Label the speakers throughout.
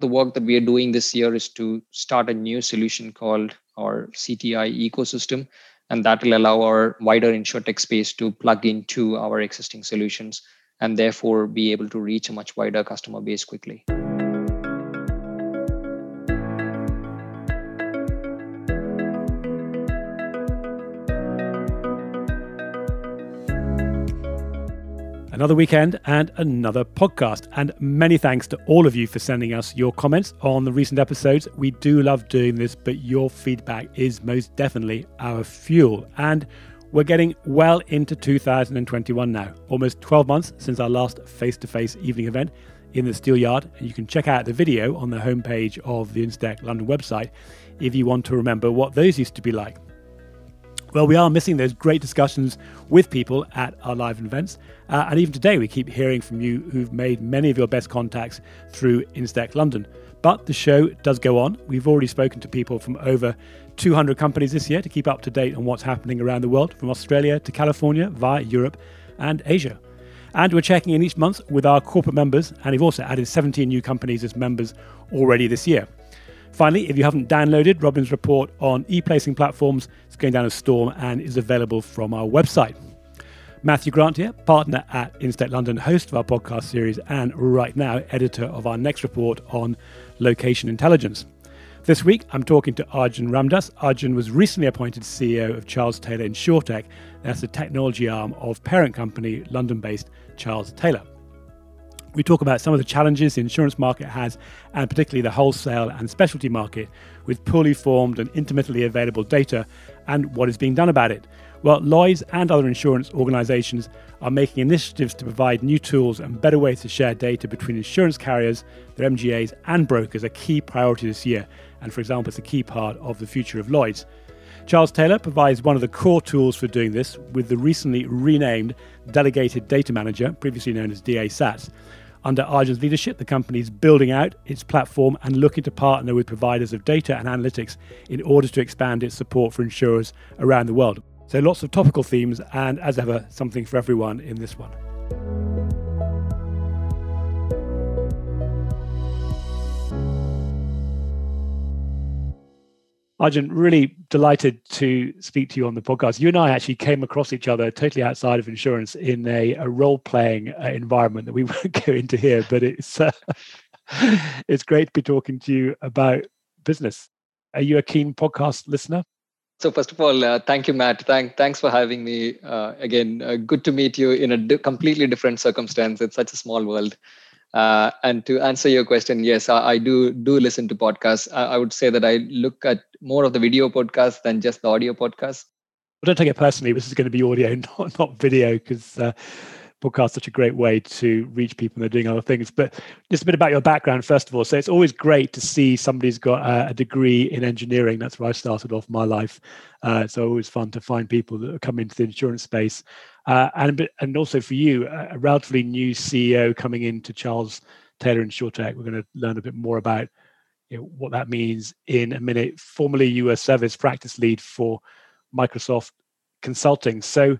Speaker 1: The work that we are doing this year is to start a new solution called our CTI ecosystem, and that will allow our wider insurtech space to plug into our existing solutions and therefore be able to reach a much wider customer base quickly.
Speaker 2: Another weekend and another podcast. And many thanks to all of you for sending us your comments on the recent episodes. We do love doing this, but your feedback is most definitely our fuel. And we're getting well into 2021 now, almost 12 months since our last face to face evening event in the Steel Yard. And you can check out the video on the homepage of the Instech London website if you want to remember what those used to be like. Well, we are missing those great discussions with people at our live events. Uh, and even today, we keep hearing from you who've made many of your best contacts through Instech London. But the show does go on. We've already spoken to people from over 200 companies this year to keep up to date on what's happening around the world, from Australia to California, via Europe and Asia. And we're checking in each month with our corporate members, and we've also added 17 new companies as members already this year. Finally, if you haven't downloaded Robin's report on e placing platforms, it's going down a storm and is available from our website. Matthew Grant here, partner at Instech London, host of our podcast series, and right now, editor of our next report on location intelligence. This week, I'm talking to Arjun Ramdas. Arjun was recently appointed CEO of Charles Taylor InsurTech. That's the technology arm of parent company London based Charles Taylor. We talk about some of the challenges the insurance market has, and particularly the wholesale and specialty market, with poorly formed and intermittently available data, and what is being done about it. Well, Lloyds and other insurance organisations are making initiatives to provide new tools and better ways to share data between insurance carriers, their MGAs, and brokers, a key priority this year. And for example, it's a key part of the future of Lloyds. Charles Taylor provides one of the core tools for doing this with the recently renamed Delegated Data Manager, previously known as DA SATS. Under Arjun's leadership, the company is building out its platform and looking to partner with providers of data and analytics in order to expand its support for insurers around the world. So, lots of topical themes, and as ever, something for everyone in this one. Arjun, really delighted to speak to you on the podcast. You and I actually came across each other totally outside of insurance in a, a role playing uh, environment that we won't go into here, but it's uh, it's great to be talking to you about business. Are you a keen podcast listener?
Speaker 1: So first of all, uh, thank you, Matt. Thank, thanks for having me. Uh, again, uh, good to meet you in a completely different circumstance. It's such a small world. Uh, and to answer your question, yes, I, I do do listen to podcasts. I, I, would say that I look at more of the video podcast than just the audio podcast?
Speaker 2: Well, don't take it personally. This is going to be audio, not not video, because uh, podcast such a great way to reach people and they're doing other things. But just a bit about your background, first of all. So it's always great to see somebody's got a, degree in engineering. That's where I started off my life. Uh, it's always fun to find people that come into the insurance space. Uh, and and also for you, a relatively new CEO coming into Charles Taylor and InsurTech. We're going to learn a bit more about you know, what that means in a minute. Formerly, you were service practice lead for Microsoft Consulting. So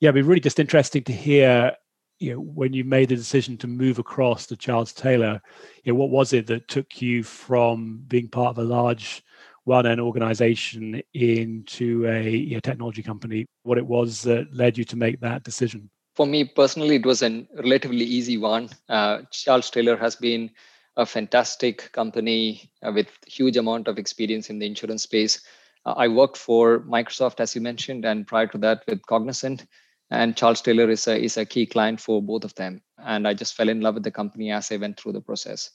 Speaker 2: yeah, it'd be really just interesting to hear, you know, when you made the decision to move across to Charles Taylor, you know, what was it that took you from being part of a large, well-known organization into a you know, technology company? What it was that led you to make that decision?
Speaker 1: For me personally, it was a relatively easy one. Uh, Charles Taylor has been a fantastic company uh, with huge amount of experience in the insurance space. Uh, I worked for Microsoft, as you mentioned, and prior to that with Cognizant and Charles Taylor is a is a key client for both of them. And I just fell in love with the company as I went through the process.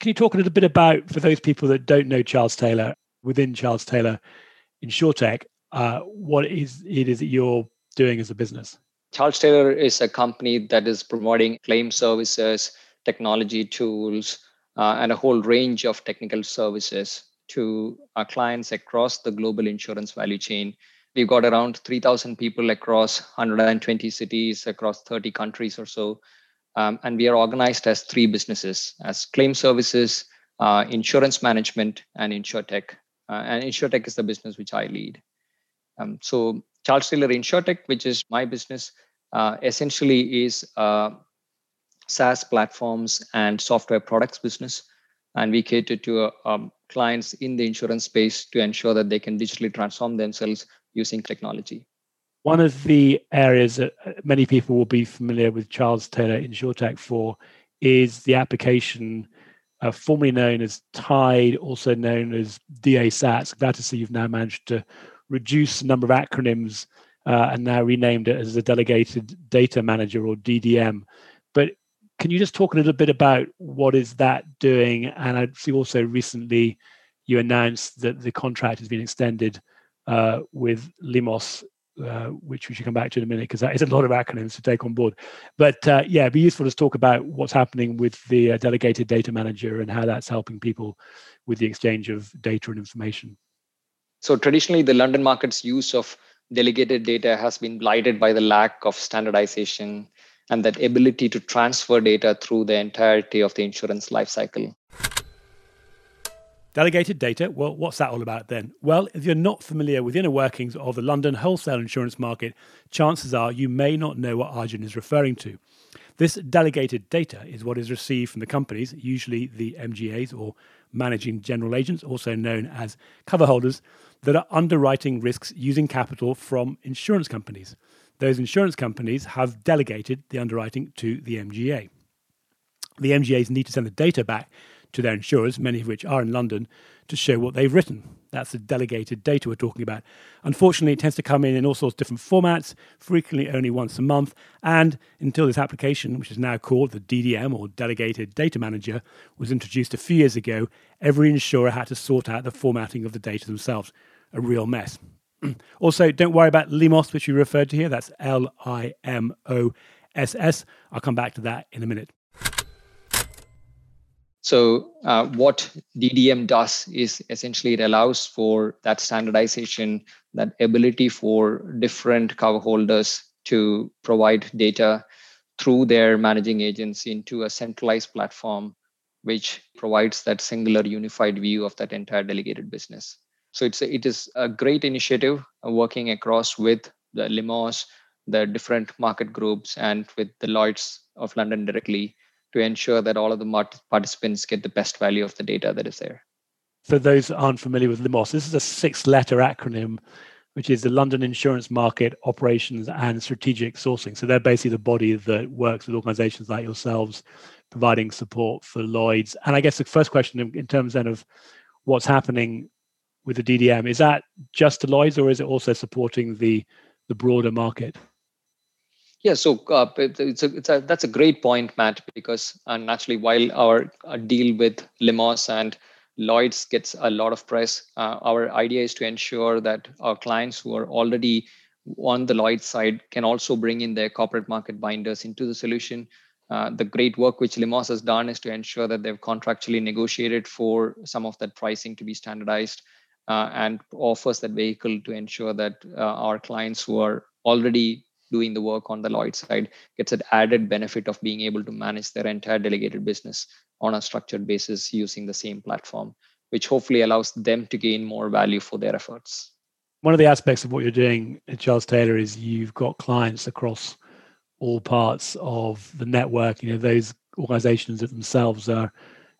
Speaker 2: Can you talk a little bit about for those people that don't know Charles Taylor within Charles Taylor InsurTech, uh, what is it is that you're doing as a business?
Speaker 1: Charles Taylor is a company that is promoting claim services, technology tools, uh, and a whole range of technical services to our clients across the global insurance value chain We've got around 3,000 people across 120 cities, across 30 countries or so. Um, and we are organized as three businesses as claim services, uh, insurance management, and insurtech. Uh, and insurtech is the business which I lead. Um, so, Charles Taylor Insurtech, which is my business, uh, essentially is SaaS platforms and software products business. and we cater to um, clients in the insurance space to ensure that they can digitally transform themselves using technology.
Speaker 2: One of the areas that uh, many people will be familiar with Charles Taylor InsurTech for is the application uh, formerly known as Tide, also known as DA SATS. Glad to see you've now managed to reduce the number of acronyms uh, and now renamed it as the Delegated Data Manager or DDM. But can you just talk a little bit about what is that doing? And I see also recently you announced that the contract has been extended uh, with LIMOSS, uh, which we should come back to in a minute because that is a lot of acronyms to take on board. But uh, yeah, it'd be useful to talk about what's happening with the uh, delegated data manager and how that's helping people with the exchange of data and information.
Speaker 1: So traditionally, the London market's use of delegated data has been blighted by the lack of standardization and that ability to transfer data through the entirety of the insurance lifecycle.
Speaker 2: Delegated data, well, what's that all about then? Well, if you're not familiar with the inner workings of the London wholesale insurance market, chances are you may not know what Arjun is referring to. This delegated data is what is received from the companies, usually the MGAs or managing general agents, also known as cover holders, that are underwriting risks using capital from insurance companies those insurance companies have delegated the underwriting to the MGA. The MGAs need to send the data back to their insurers, many of which are in London, to show what they've written. That's the delegated data we're talking about. Unfortunately, it tends to come in in all sorts of different formats, frequently only once a month. And until this application, which is now called the DDM or Delegated Data Manager, was introduced a few years ago, every insurer had to sort out the formatting of the data themselves. A real mess. also, don't worry about LIMOSS, which you referred to here. That's L I M O S S. I'll come back to that in a minute.
Speaker 1: So, uh, what DDM does is essentially it allows for that standardization, that ability for different cover holders to provide data through their managing agents into a centralized platform, which provides that singular unified view of that entire delegated business. So it's a, it is a great initiative uh, working across with the LIMOSS, the different market groups, and with the Lloyd's of London directly to ensure that all of the participants get the best value of the data that is there.
Speaker 2: For those aren't familiar with LIMOSS, this is a six-letter acronym, which is the London Insurance Market Operations and Strategic Sourcing. So they're basically the body that works with organisations like yourselves, providing support for Lloyd's. And I guess the first question in terms then of what's happening with the DDM. Is that just Lloyd's, or is it also supporting the the broader market?
Speaker 1: Yeah, so uh, it's a, it's a, that's a great point, Matt, because uh, naturally, while our, our, deal with LIMOSS and Lloyd's gets a lot of press, uh, our idea is to ensure that our clients who are already on the Lloyd's side can also bring in their corporate market binders into the solution. Uh, the great work which LIMOSS has done is to ensure that they've contractually negotiated for some of that pricing to be standardized uh, and offers that vehicle to ensure that uh, our clients who are already doing the work on the Lloyd side gets an added benefit of being able to manage their entire delegated business on a structured basis using the same platform, which hopefully allows them to gain more value for their efforts.
Speaker 2: One of the aspects of what you're doing at Charles Taylor is you've got clients across all parts of the network. You know, those organizations that themselves are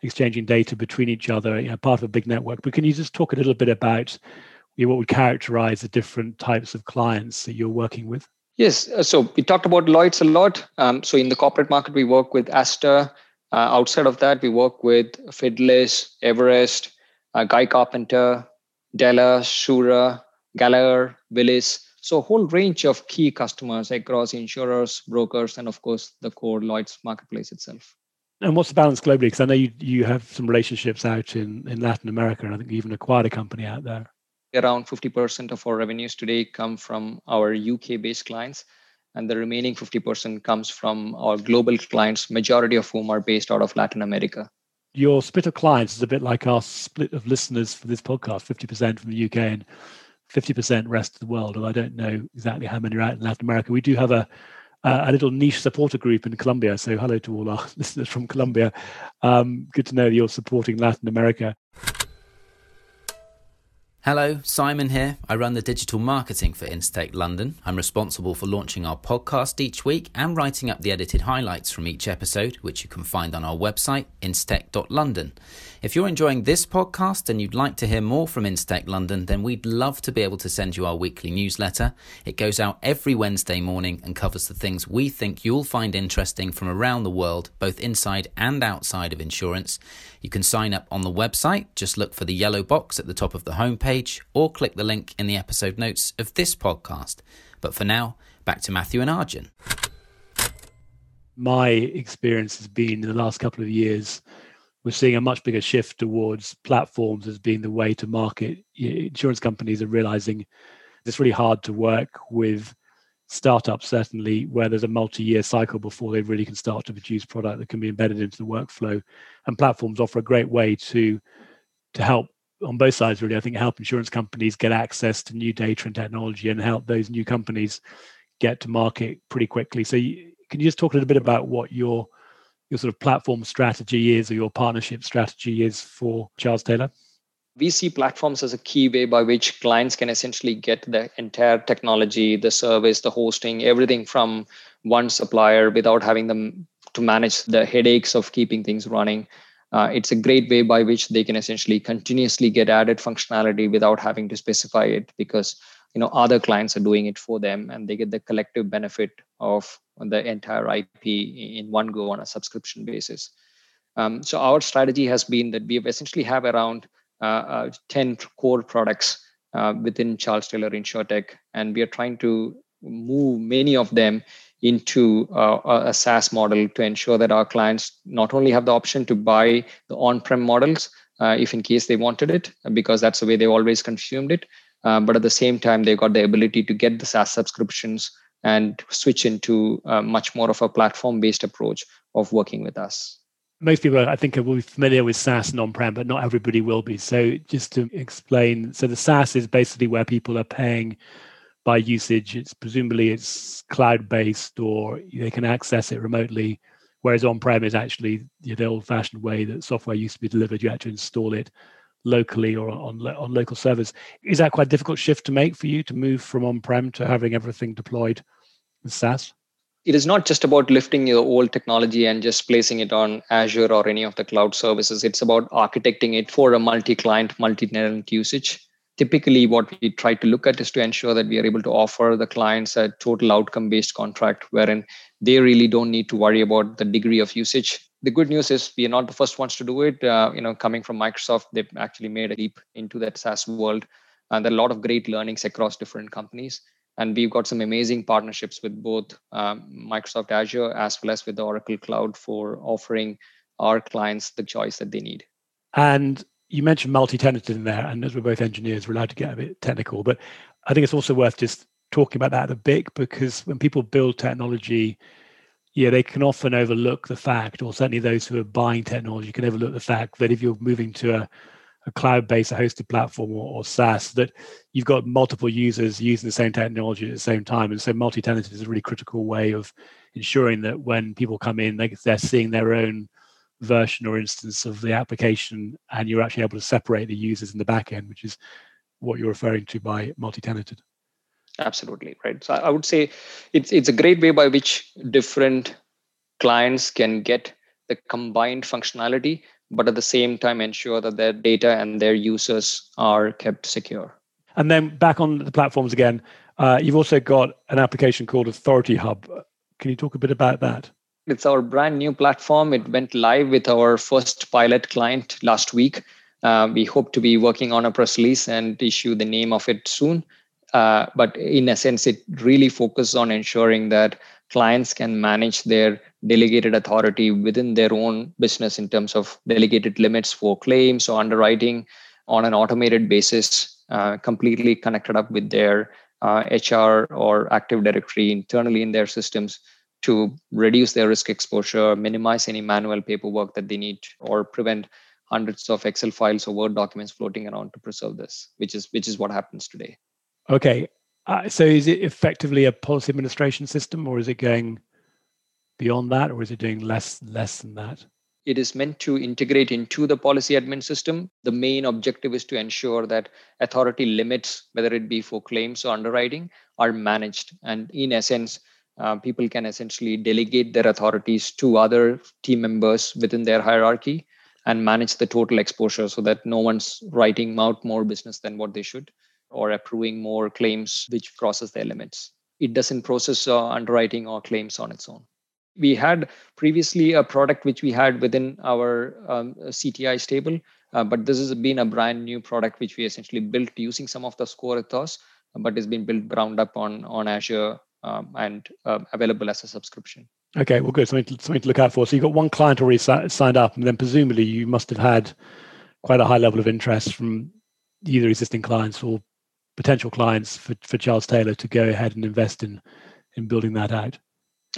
Speaker 2: exchanging data between each other, you know, part of a big network. But can you just talk a little bit about you know, what would characterize the different types of clients that you're working with?
Speaker 1: Yes. Uh, so we talked about Lloyd's a lot. Um, so in the corporate market, we work with Aster. Uh, outside of that, we work with Fidelis, Everest, uh, Guy Carpenter, Della, Shura, Gallagher, Willis. So a whole range of key customers across insurers, brokers, and of course the core Lloyd's marketplace itself.
Speaker 2: And what's the balance globally? Because I know you you have some relationships out in, in Latin America, and I think you even acquired a company out there.
Speaker 1: Around 50% of our revenues today come from our UK based clients, and the remaining 50% comes from our global clients, majority of whom are based out of Latin America.
Speaker 2: Your split of clients is a bit like our split of listeners for this podcast 50% from the UK and 50% rest of the world. And I don't know exactly how many are out in Latin America. We do have a uh, a little niche supporter group in Colombia. So hello to all our listeners from Colombia. Um, good to know that you're supporting Latin America.
Speaker 3: Hello, Simon here. I run the digital marketing for Instech London. I'm responsible for launching our podcast each week and writing up the edited highlights from each episode, which you can find on our website, instech.london. If you're enjoying this podcast and you'd like to hear more from Instech London, then we'd love to be able to send you our weekly newsletter. It goes out every Wednesday morning and covers the things we think you'll find interesting from around the world, both inside and outside of insurance. You can sign up on the website, just look for the yellow box at the top of the homepage, or click the link in the episode notes of this podcast. But for now, back to Matthew and Arjun.
Speaker 2: My experience has been in the last couple of years, we're seeing a much bigger shift towards platforms as being the way to market. Insurance companies are realizing it's really hard to work with startups certainly where there's a multi-year cycle before they really can start to produce product that can be embedded into the workflow and platforms offer a great way to to help on both sides really i think help insurance companies get access to new data and technology and help those new companies get to market pretty quickly so you, can you just talk a little bit about what your your sort of platform strategy is or your partnership strategy is for charles taylor
Speaker 1: we see platforms as a key way by which clients can essentially get the entire technology, the service, the hosting, everything from one supplier without having them to manage the headaches of keeping things running. Uh, it's a great way by which they can essentially continuously get added functionality without having to specify it because you know other clients are doing it for them and they get the collective benefit of the entire ip in one go on a subscription basis. Um, so our strategy has been that we essentially have around uh, uh, 10 core products uh, within Charles Taylor InsurTech, and we are trying to move many of them into uh, a SaaS model to ensure that our clients not only have the option to buy the on-prem models uh, if in case they wanted it, because that's the way they always consumed it, uh, but at the same time they got the ability to get the SaaS subscriptions and switch into much more of a platform-based approach of working with us
Speaker 2: most people I think will be familiar with SaaS and on-prem, but not everybody will be. So just to explain, so the SaaS is basically where people are paying by usage. It's presumably it's cloud-based or they can access it remotely. Whereas on-prem is actually the old-fashioned way that software used to be delivered. You had to install it locally or on on local servers. Is that quite a difficult shift to make for you to move from on-prem to having everything deployed in SaaS?
Speaker 1: it is not just about lifting your old technology and just placing it on Azure or any of the cloud services. It's about architecting it for a multi-client, multi-tenant usage. Typically, what we try to look at is to ensure that we are able to offer the clients a total outcome-based contract wherein they really don't need to worry about the degree of usage. The good news is we are not the first ones to do it. Uh, you know, coming from Microsoft, they've actually made a leap into that SaaS world, and there are a lot of great learnings across different companies and we've got some amazing partnerships with both um, microsoft azure as well as with the oracle cloud for offering our clients the choice that they need
Speaker 2: and you mentioned multi-tenanted in there and as we're both engineers we're allowed to get a bit technical but i think it's also worth just talking about that a bit because when people build technology yeah they can often overlook the fact or certainly those who are buying technology can overlook the fact that if you're moving to a a cloud-based a hosted platform or, or, SaaS that you've got multiple users using the same technology at the same time. And so multi-tenanted is a really critical way of ensuring that when people come in, they, they're seeing their own version or instance of the application, and you're actually able to separate the users in the back end, which is what you're referring to by multi-tenanted.
Speaker 1: Absolutely right. So I would say it's it's a great way by which different clients can get the combined functionality but at the same time ensure that their data and their users are kept secure.
Speaker 2: And then back on the platforms again, uh, you've also got an application called Authority Hub. Can you talk a bit about that?
Speaker 1: It's our brand new platform. It went live with our first pilot client last week. Uh, we hope to be working on a press release and issue the name of it soon. Uh, but in a sense, it really focuses on ensuring that clients can manage their delegated authority within their own business in terms of delegated limits for claims or underwriting on an automated basis, uh, completely connected up with their uh, HR or Active Directory internally in their systems to reduce their risk exposure, minimize any manual paperwork that they need, or prevent hundreds of Excel files or Word documents floating around to preserve this, which is which is what happens today.
Speaker 2: Okay, uh, so is it effectively a policy administration system, or is it going beyond that, or is it doing less less than that?
Speaker 1: it is meant to integrate into the policy admin system. The main objective is to ensure that authority limits, whether it be for claims or underwriting, are managed. And in essence, uh, people can essentially delegate their authorities to other team members within their hierarchy and manage the total exposure so that no one's writing out more business than what they should or approving more claims which crosses their limits. It doesn't process uh, underwriting or claims on its own. We had previously a product which we had within our um, CTI stable, uh, but this has been a brand new product which we essentially built using some of the score ethos, but it's been built ground up on on Azure um, and uh, available as a subscription.
Speaker 2: Okay, well, good. Something to, something to look out for. So you've got one client already si- signed up, and then presumably you must have had quite a high level of interest from either existing clients or potential clients for, for Charles Taylor to go ahead and invest in in building that out.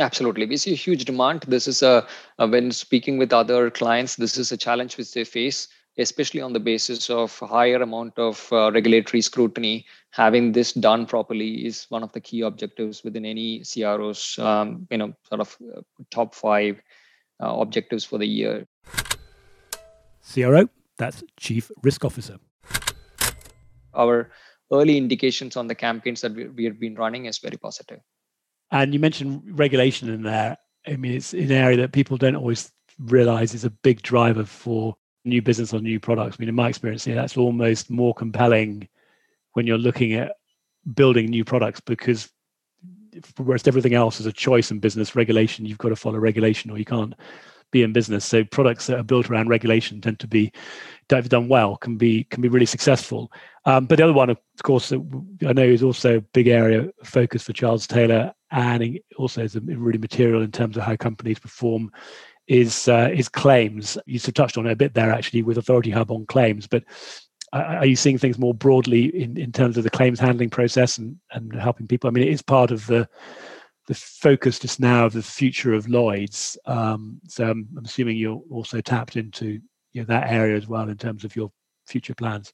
Speaker 1: Absolutely, we see a huge demand. This is a, a when speaking with other clients, this is a challenge which they face especially on the basis of higher amount of uh, regulatory scrutiny having this done properly is one of the key objectives within any CRO's, um, you know, sort of uh, top five uh, objectives for the year.
Speaker 2: CRO, that's Chief Risk Officer.
Speaker 1: Our early indications on the campaigns that we, we have been running is very positive.
Speaker 2: And you mentioned regulation in there. I mean, it's an area that people don't always realize is a big driver for new business or new products. I mean, in my experience, yeah, that's almost more compelling when you're looking at building new products because whereas everything else is a choice in business regulation, you've got to follow regulation or you can't be in business. So products that are built around regulation tend to be, done well, can be can be really successful. Um, but the other one, of course, I know is also a big area of focus for Charles Taylor, and also is really material in terms of how companies perform is uh, is claims. You sort of touched on it a bit there actually with Authority Hub on claims, but are you seeing things more broadly in, in terms of the claims handling process and, and helping people? I mean, it is part of the the focus just now of the future of Lloyd's. Um, so I'm, I'm, assuming you're also tapped into you know, that area as well in terms of your future plans.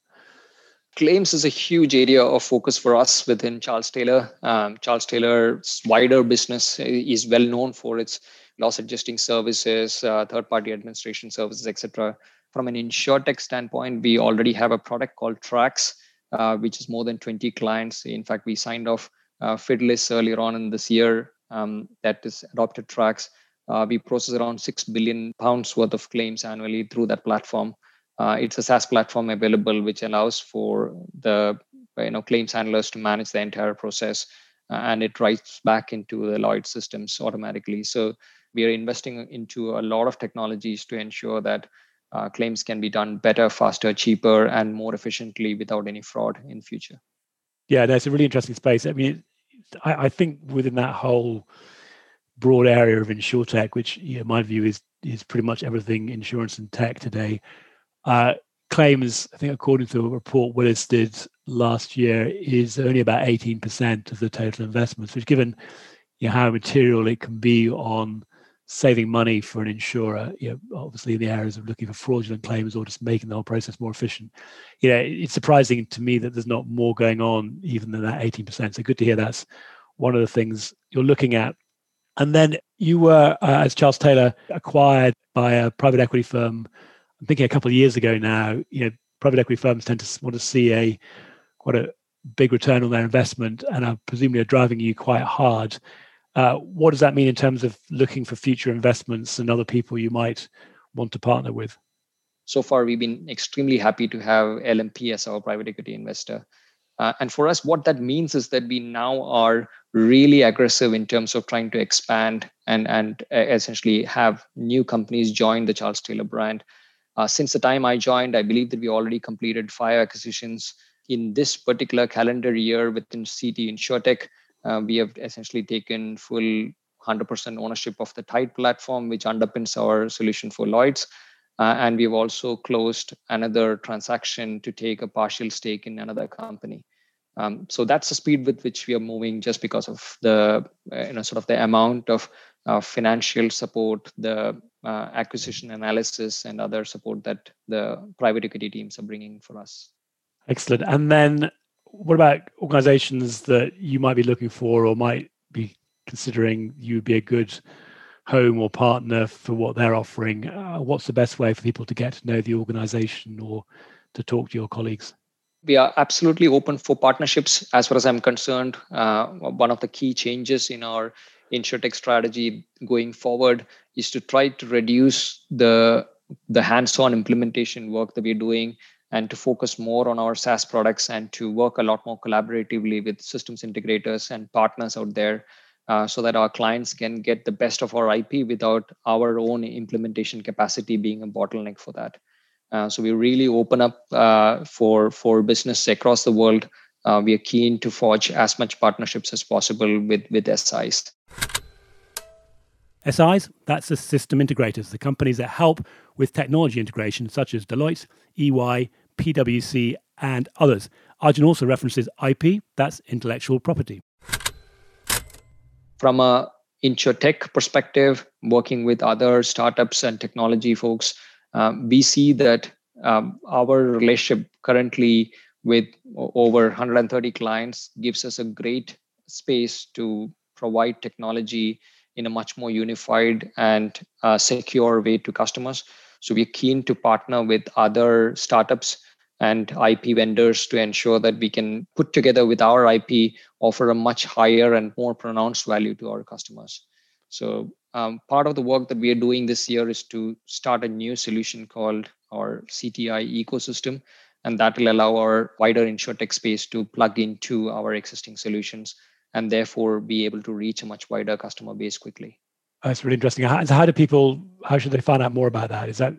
Speaker 1: Claims is a huge area of focus for us within Charles Taylor. Um, Charles Taylor's wider business is well known for its loss adjusting services, uh, third party administration services, etc. From an insurtech standpoint, we already have a product called Tracks, uh, which is more than 20 clients. In fact, we signed off uh, Fidelis earlier on in this year um, that is adopted Tracks. Uh, we process around 6 billion pounds worth of claims annually through that platform. Uh, it's a SaaS platform available, which allows for the you know claims handlers to manage the entire process, uh, and it writes back into the Lloyd systems automatically. So we are investing into a lot of technologies to ensure that uh, claims can be done better, faster, cheaper, and more efficiently without any fraud in future.
Speaker 2: Yeah, that's a really interesting space. I mean, I, I think within that whole broad area of insurtech, which you know, my view is is pretty much everything insurance and tech today. Uh, claims, I think, according to a report Willis did last year, is only about 18% of the total investments, which, given you know, how material it can be on saving money for an insurer, you know, obviously in the areas of looking for fraudulent claims or just making the whole process more efficient. You know, it's surprising to me that there's not more going on even than that 18%. So good to hear that's one of the things you're looking at. And then you were, uh, as Charles Taylor, acquired by a private equity firm. I'm thinking a couple of years ago now. You know, private equity firms tend to want to see a quite a big return on their investment, and are presumably are driving you quite hard. Uh, what does that mean in terms of looking for future investments and other people you might want to partner with?
Speaker 1: So far, we've been extremely happy to have LMP as our private equity investor. Uh, and for us, what that means is that we now are really aggressive in terms of trying to expand and, and uh, essentially have new companies join the Charles Taylor brand. Uh, since the time I joined, I believe that we already completed five acquisitions in this particular calendar year within CT InsurTech uh, we have essentially taken full 100% ownership of the Tide platform, which underpins our solution for Lloyd's. Uh, and we've also closed another transaction to take a partial stake in another company. Um, so that's the speed with which we are moving, just because of the uh, you know sort of the amount of uh, financial support, the uh, acquisition analysis, and other support that the private equity teams are bringing for us.
Speaker 2: Excellent. And then what about organizations that you might be looking for or might be considering you would be a good home or partner for what they're offering, uh, what's the best way for people to get to know the organization or to talk to your colleagues?
Speaker 1: We are absolutely open for partnerships as far as I'm concerned. Uh, one of the key changes in our insurtech strategy going forward is to try to reduce the the hands-on implementation work that we're doing and to focus more on our SaaS products and to work a lot more collaboratively with systems integrators and partners out there uh, so that our clients can get the best of our IP without our own implementation capacity being a bottleneck for that. Uh, so we really open up uh, for for business across the world. Uh, we are keen to forge as much partnerships as possible with with SIs.
Speaker 2: SIs, that's the system integrators, the companies that help with technology integration, such as Deloitte, EY, PwC, and others. Arjun also references IP, that's intellectual property.
Speaker 1: From a insurtech perspective, working with other startups and technology folks, um, we see that um, our relationship currently with over 130 clients gives us a great space to provide technology in a much more unified and uh, secure way to customers. So we're keen to partner with other startups and IP vendors to ensure that we can put together with our IP offer a much higher and more pronounced value to our customers. So um, part of the work that we are doing this year is to start a new solution called our CTI ecosystem, and that will allow our wider insurtech space to plug into our existing solutions and therefore be able to reach a much wider customer base quickly.
Speaker 2: That's really interesting. How, how do people? How should they find out more about that? Is that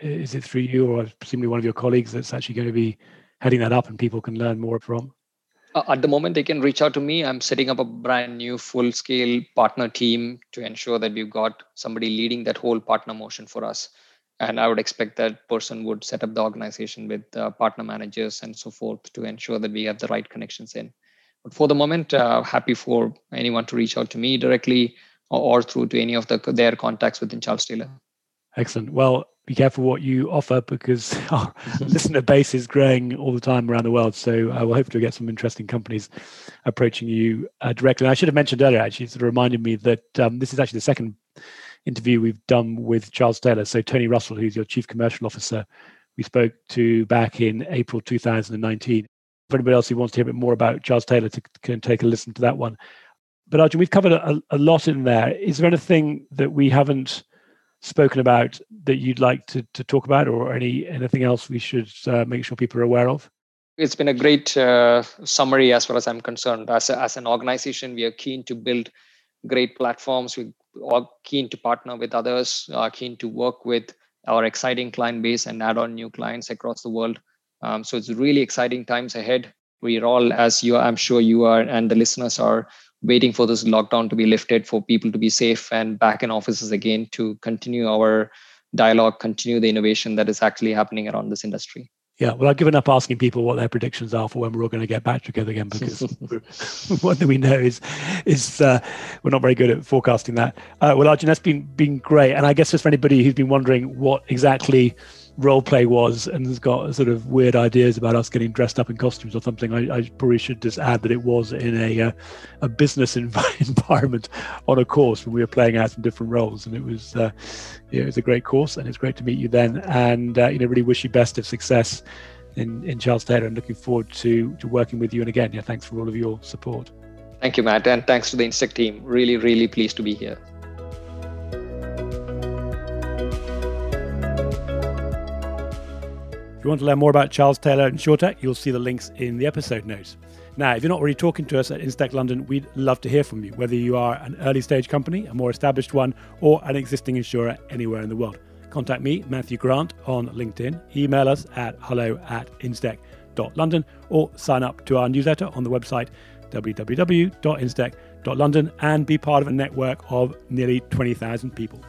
Speaker 2: is it through you or presumably one of your colleagues that's actually going to be heading that up and people can learn more from?
Speaker 1: Uh, at the moment, they can reach out to me. I'm setting up a brand new full scale partner team to ensure that we've got somebody leading that whole partner motion for us. And I would expect that person would set up the organization with uh, partner managers and so forth to ensure that we have the right connections in. But for the moment, uh, happy for anyone to reach out to me directly or, or through to any of the, their contacts within Charles Taylor.
Speaker 2: Excellent. Well, be careful what you offer because our listener base is growing all the time around the world. So I will hope to get some interesting companies approaching you uh, directly. And I should have mentioned earlier, actually, it sort of reminded me that um, this is actually the second interview we've done with Charles Taylor. So Tony Russell, who's your chief commercial officer, we spoke to back in April 2019. For anybody else who wants to hear a bit more about Charles Taylor, to, can take a listen to that one. But Arjun, we've covered a, a lot in there. Is there anything that we haven't spoken about that you'd like to, to talk about or any anything else we should uh, make sure people are aware of?
Speaker 1: It's been a great uh, summary as far as i'm concerned. As, a, as an organization we are keen to build great platforms. We are keen to partner with others are keen to work with our exciting client base and add on new clients across the world. Um, so it's really exciting times ahead. We're all as you i'm sure you are and the listeners are waiting for this lockdown to be lifted for people to be safe and back in offices again to continue our dialogue, continue the innovation that is actually happening around this industry.
Speaker 2: Yeah, well, I've given up asking people what their predictions are for when we're all going to get back together again because one thing we know is is uh, we're not very good at forecasting that. Uh, well, Arjun, that's been been great, and I guess just for anybody who's been wondering what exactly role play was and has got sort of weird ideas about us getting dressed up in costumes or something, I, I probably should just add that it was in a uh, a business environment on a course when we were playing out some different roles, and it was uh, yeah, it was a great course, and it's great to meet you then, and uh, you know really wish you best of success in in Charles Taylor, and looking forward to to working with you. And again, yeah, thanks for all of your support.
Speaker 1: Thank you, Matt, and thanks to the Instech team. Really, really pleased to be here.
Speaker 2: If you want to learn more about Charles Taylor and InsurTech, you'll see the links in the episode notes. Now, if you're not already talking to us at Instech London, we'd love to hear from you, whether you are an early stage company, a more established one, or an existing insurer anywhere in the world. Contact me, Matthew Grant, on LinkedIn, email us at hello at instech.london, or sign up to our newsletter on the website www.instech.london and be part of a network of nearly 20,000 people.